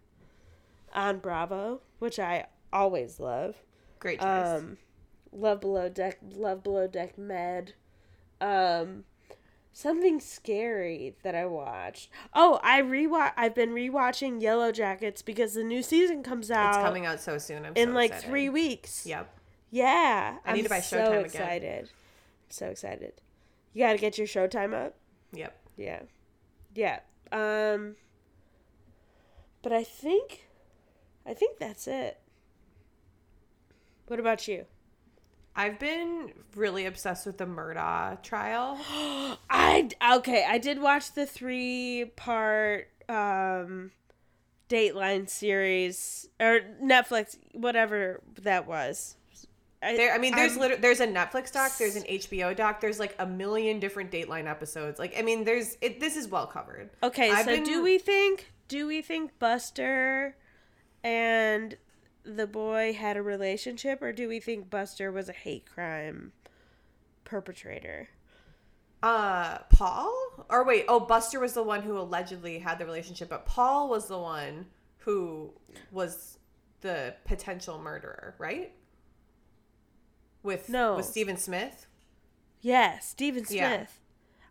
on Bravo, which I always love. Great choice. Um, love below deck, love below deck med. Um, something scary that I watched. Oh, I rewatch. I've been rewatching Yellow Jackets because the new season comes out it's coming out so soon. I'm in so like excited. three weeks. Yep. Yeah, I need I'm to buy so Showtime again. excited. So excited. You got to get your Showtime up. Yep. Yeah, yeah. Um, but I think, I think that's it. What about you? I've been really obsessed with the Murdaugh trial. I okay, I did watch the three part um Dateline series or Netflix, whatever that was. There, I mean, there's liter- there's a Netflix doc, there's an HBO doc, there's like a million different Dateline episodes. Like, I mean, there's it. This is well covered. okay. I've so been- do we think do we think Buster and the boy had a relationship, or do we think Buster was a hate crime perpetrator? Uh, Paul? Or wait, oh, Buster was the one who allegedly had the relationship, but Paul was the one who was the potential murderer, right? With No. with Stephen Smith. Yeah, Stephen Smith. Yeah.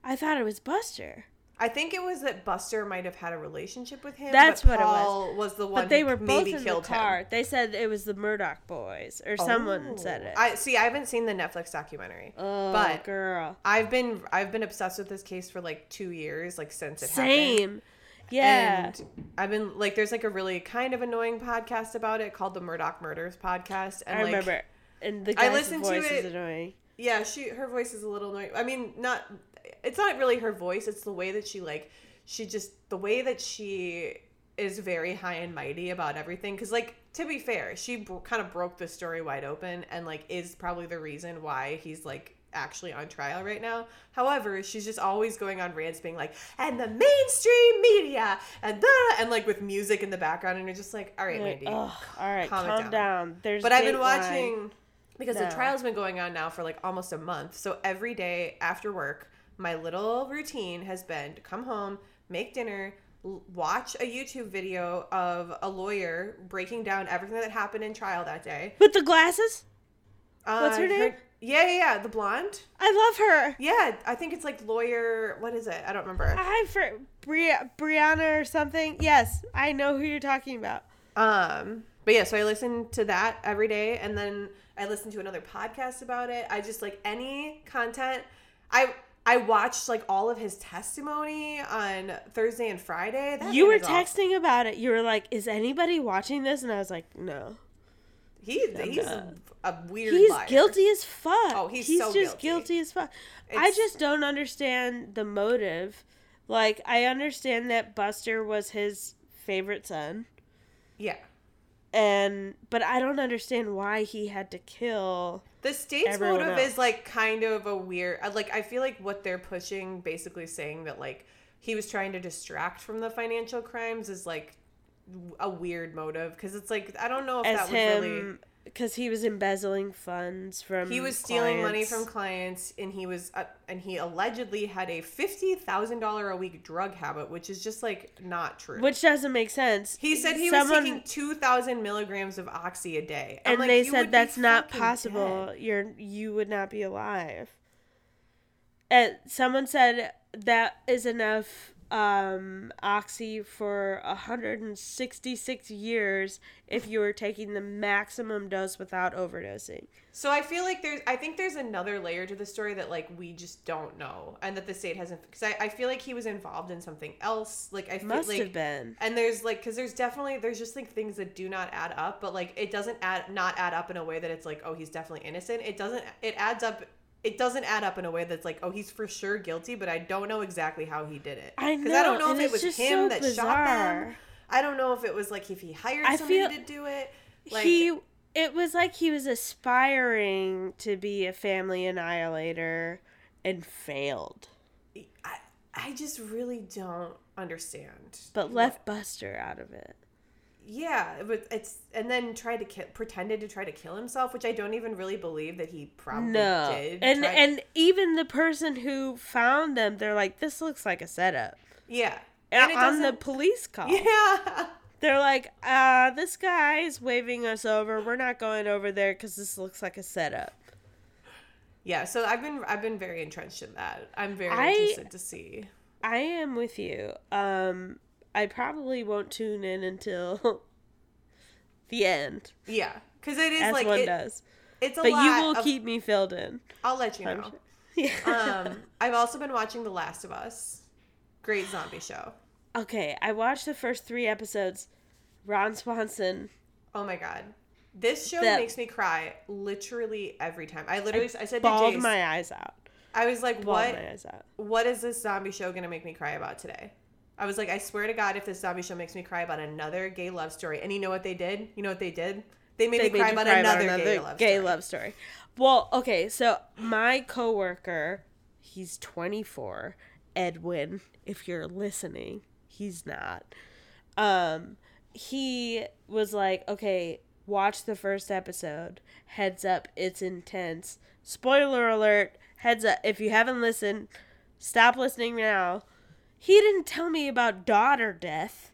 I thought it was Buster. I think it was that Buster might have had a relationship with him. That's but what it was. Was. the one But they were both in the killed car. him. They said it was the Murdaugh boys, or someone said Oh. it. I see. I haven't seen the Netflix documentary, oh, but girl, I've been I've been obsessed with this case for like two years, like since it happened. same. Yeah, And I've been like, there's like a really kind of annoying podcast about it called the Murdaugh Murders podcast. And I like, remember. And the I guy's listened to voice is it- annoying. Yeah, she her voice is a little annoying. I mean, not it's not really her voice. It's the way that she like she just the way that she is very high and mighty about everything. Because like to be fair, she bro- kind of broke the story wide open and like is probably the reason why he's like actually on trial right now. However, she's just always going on rants being like, and the mainstream media and the and like with music in the background and you're just like, all right, Like, Mandy. ugh, all right, calm calm, down. down. There's But I've been watching because the trial's been going on now for like almost a month. So every day after work, my little routine has been to come home, make dinner, watch a YouTube video of a lawyer breaking down everything that happened in trial that day. with the glasses. Uh, What's her name? yeah, yeah, yeah, the blonde. I love her. Yeah, I think it's like lawyer. What is it? I don't remember. I for Bri- Brianna or something. Yes, I know who you're talking about. Um, but yeah, so I listen to that every day, and then I listen to another podcast about it. I just like any content. I I watched like all of his testimony on Thursday and Friday. That you were texting about it. You were like, "Is anybody watching this?" And I was like, "No." He, he's a, a weird. He's liar. guilty as fuck. Oh, he's so just guilty. guilty as fuck. I just don't understand the motive. Like, I understand that Buster was his favorite son, Yeah, and but I don't understand why he had to kill. The state's motive else. is like kind of a weird. uh, Like I feel like what they're pushing, basically saying that like he was trying to distract from the financial crimes, is like a weird motive because it's like I don't know if as that was really. Because he was embezzling funds from He was stealing money from clients, and he was, uh, and he allegedly had a fifty thousand dollar a week drug habit, which is just like not true. which doesn't make sense. he said he Someone- was taking two thousand milligrams of oxy a day, I'm and like, they said that's not possible. dead." You're you would not be alive. And someone said that is enough um oxy for 166 years if you were taking the maximum dose without overdosing. So I feel like there's, I think there's another layer to the story that like we just don't know, and that the state hasn't. Because I, I feel like he was involved in something else. Like I feel Must like, have been. and there's like, because there's definitely there's just like things that do not add up, but like it doesn't add not add up in a way that it's like oh he's definitely innocent. It doesn't. It adds up. It doesn't add up in a way that's like oh he's for sure guilty, but I don't know exactly how he did it. I Because I don't know, know if it was him so that shot them. bizarre. I don't know if it was like if he hired I somebody to do it. Like, he it was like he was aspiring to be a family annihilator and failed I, I just really don't understand. but left buster out of it Yeah, but it's and then tried to kill, pretended to try to kill himself, which I don't even really believe that he probably no did. and Tried- and even the person who found them they're like this looks like a setup yeah, and on the police call yeah, they're like uh this guy's waving us over we're not going over there because this looks like a setup yeah. So I've been I've been very entrenched in that. I'm very I- interested to see. i am with you um i probably won't tune in until the end Yeah, because it is as like one it- does it's a lot. but you will of- keep me filled in I'll let you know. sure. Yeah. um, I've also been watching The Last of Us. Great zombie show. okay, I watched the first three episodes. Ron Swanson. Oh my god. This show That- makes me cry literally every time. I literally I, said to bawled Jace, my eyes out. I was like, Bawled what my eyes out. what is this zombie show gonna make me cry about today? I was like, I swear to God, if this zombie show makes me cry about another gay love story, and you know what they did? You know what they did? They made They me made cry, about, cry another about gay love gay story. love story. Well, okay, so my coworker, he's 24, Edwin, if you're listening, he's not. Um he was like, "Okay, watch the first episode. Heads up, it's intense. Spoiler alert. Heads up, if you haven't listened, stop listening now." He didn't tell me about daughter death.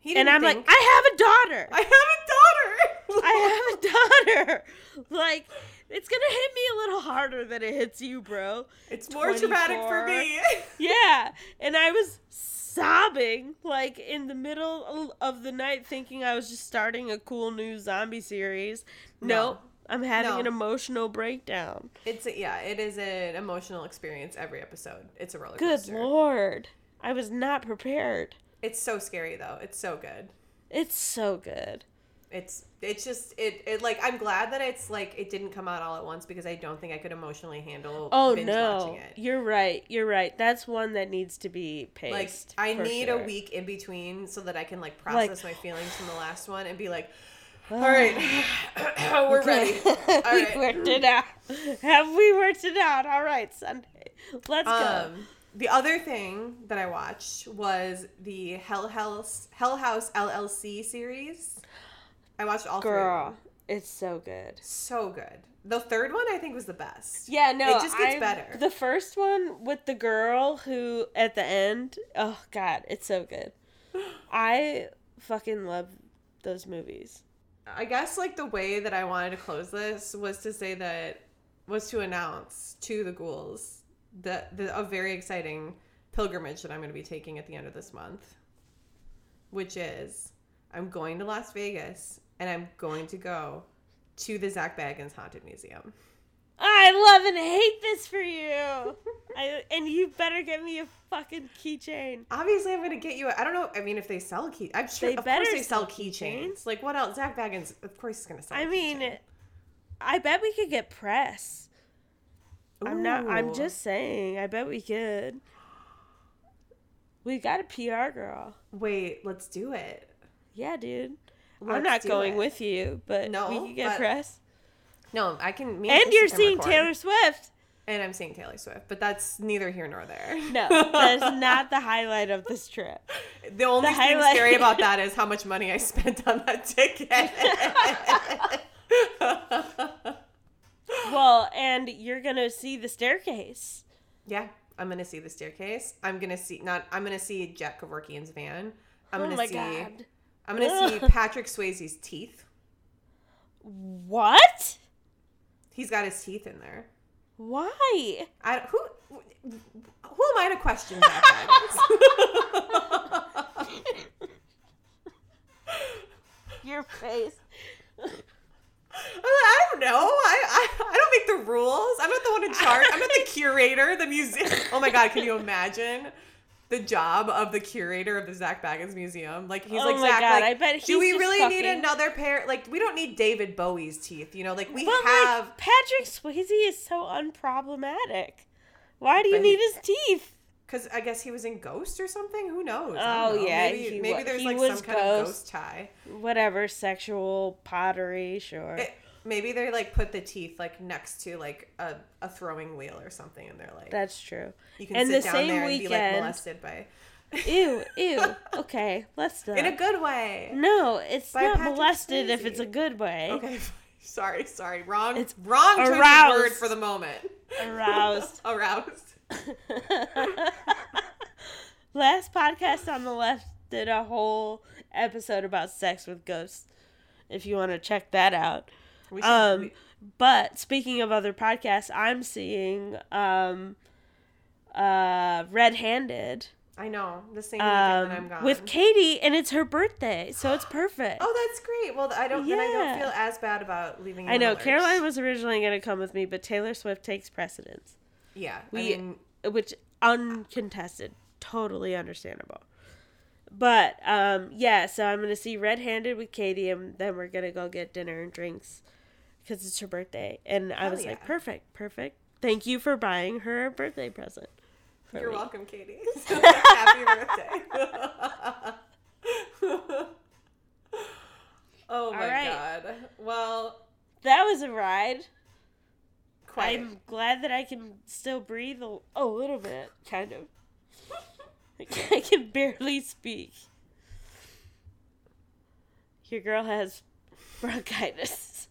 He And I'm like, "I have a daughter." I have a daughter. I have a daughter. Like, it's gonna hit me a little harder than it hits you, bro. It's more traumatic for me. Yeah. And I was sobbing, like, in the middle of the night, thinking I was just starting a cool new zombie series. No, No. I'm having No. an emotional breakdown. It's a, yeah, it is an emotional experience every episode. It's a roller Good coaster. lord. I was not prepared. It's so scary though. It's so good. It's so good. It's it's just it, it like I'm glad that it's like it didn't come out all at once because I don't think I could emotionally handle Oh binge no. watching it. You're right. You're right. That's one that needs to be Like paced. I need sure. a week in between so that I can like Like- process my feelings from the last one and be like, all right, we're ready. we worked it out. Have we worked it out? All right, Sunday. Let's go. Um, the other thing that I watched was the Hell House Hell House LLC series. I watched all three. Girl, them. it's so good. So good. The third one I think was the best. Yeah, no, It just gets I- better. The first one with the girl who at the end, oh god, it's so good. I fucking love those movies. I guess like the way that I wanted to close this was to say that was to announce to the ghouls that the, a very exciting pilgrimage that I'm going to be taking at the end of this month, which is I'm going to Las Vegas and I'm going to go to the Zak Bagans Haunted Museum. I love and hate this for you. I and you better get me a fucking keychain. Obviously, I'm going to get you. A, I don't know. I mean, if they sell key, I'm sure. They of better course, they sell keychains. Like what else? Zak Bagans, of course, he's going to sell. I mean, keychain. I bet we could get press. I'm not. I'm just saying. I bet we could. We got a PR girl. Wait, let's do it. Yeah, dude. I'm not going it. with you, but No, we can get press. No, I can. me And Kristen you're seeing record. Taylor Swift. And I'm seeing Taylor Swift, but that's neither here nor there. No, that is not the highlight of this trip. The only The thing highlight- scary about that is how much money I spent on that ticket. Well, and you're gonna see the staircase. yeah, I'm gonna see the staircase. I'm gonna see not. I'm gonna see Jack Kevorkian's van. I'm oh gonna my see. god. I'm gonna see Patrick Swayze's teeth. What? He's got his teeth in there. Why? I who who am I to question that? Your face. I don't know. I, I I don't make the rules. I'm not the one in charge. I'm not the curator. The museum. Oh my god! Can you imagine the job of the curator of the Zak Bagans Museum? Like he's Oh like my Zak. God, like, I bet do we really need another pair? Like we don't need David Bowie's teeth. You know, like we But have. like Patrick Swayze is so unproblematic. Why do you But he- need his teeth? Because I guess he was in Ghost or something. Who knows? Oh, know. yeah, maybe, he maybe there's he like some kind of Ghost. ghost tie. Whatever sexual pottery, sure. It- maybe they like put the teeth like next to like a, a throwing wheel or something, and they're like, That's true. you can and sit the down same there and be like molested by. Ew, ew. Okay, let's not. in a good way. no, it's By not Patrick molested if it's a good way. Okay, sorry, sorry, wrong. It's wrong aroused. word for the moment. Aroused. Aroused. Last podcast on the left did a whole episode about sex with ghosts. If you want to check that out. We should, Um, we- but speaking of other podcasts, I'm seeing um, uh, Red Handed I know the same weekend that I'm um, gone. with Katie, and it's her birthday, so it's perfect. oh, that's great. Well, I don't. Then I don't feel as bad about leaving. I know lurch. Caroline was originally going to come with me, but Taylor Swift takes precedence, Yeah, We- I mean, which uncontested, totally understandable. But um, yeah, so I'm gonna see Red Handed with Katie, and then we're gonna go get dinner and drinks because it's her birthday. And I Hell was like, perfect, perfect. Thank you for buying her a birthday present. you're me." welcome, Katie. Happy birthday. oh my right. god. Well, That was a ride. quite. I'm glad that I can still breathe a, a little bit, kind of. I can barely speak. Your girl has bronchitis.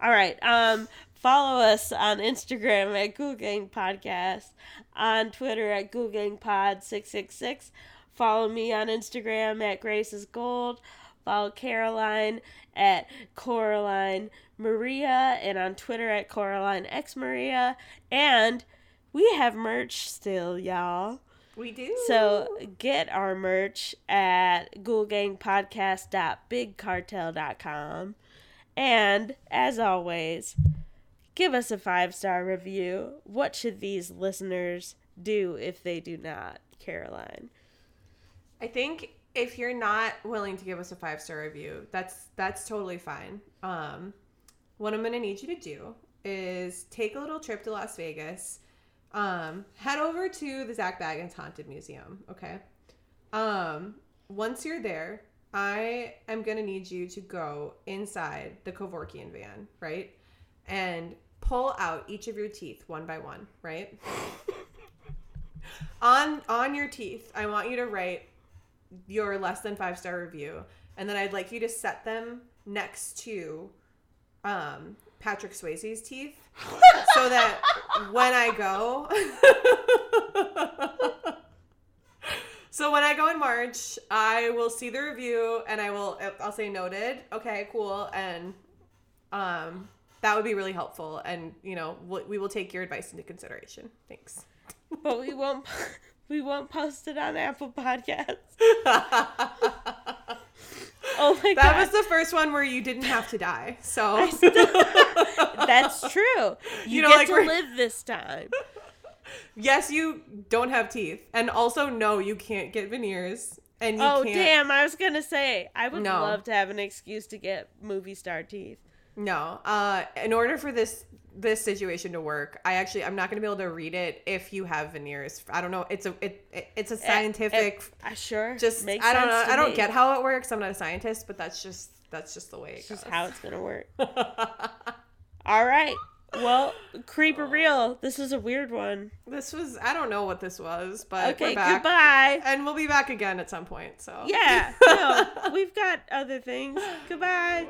All right. Um, follow us on Instagram at Ghoul Gang Podcast, on Twitter at Ghoul Gang Pod six six six. Follow me on Instagram at Grace is Gold. Follow Caroline at Coraline Maria and on Twitter at Coraline X Maria. And we have merch still, y'all. we do. So get our merch at ghoulgangpodcast.bigcartel.com. And as always, give us a five star review. What should these listeners do if they do not, Caroline? I think if you're not willing to give us a five star review, that's that's totally fine. Um, what I'm gonna need you to do is take a little trip to Las Vegas. Um, head over to the Zak Bagans Haunted Museum. Okay. Um, once you're there, I am gonna need you to go inside the Kevorkian van, right, and pull out each of your teeth one by one, right. on on your teeth, I want you to write your less than five star review, and then I'd like you to set them next to um, Patrick Swayze's teeth, so that when I go, so when I go in March, I will see the review and I will I'll say noted. Okay, cool, and um, that would be really helpful, and you know we we will take your advice into consideration. Thanks. But we won't we won't post it on Apple Podcasts. Oh my That god. That was the first one where you didn't have to die. So That's true. You, You know, get like to live this time. Yes, you don't have teeth, and also no, you can't get veneers, and you Oh can't. damn! I was gonna say I would No. love to have an excuse to get movie star teeth. No, uh, in order for this this situation to work. I actually I'm not going to be able to read it if you have veneers. I don't know. It's a it, it it's a scientific Uh, sure. just makes I don't know. sense to I don't me. get how it works. I'm not a scientist, but that's just that's just the way it It's just how it's gonna work. All right. Well, creeper real. This is a weird one. this was I don't know what this was, but Okay. we're back. Goodbye. And we'll be back again at some point. So Yeah. No, we've got other things. Goodbye.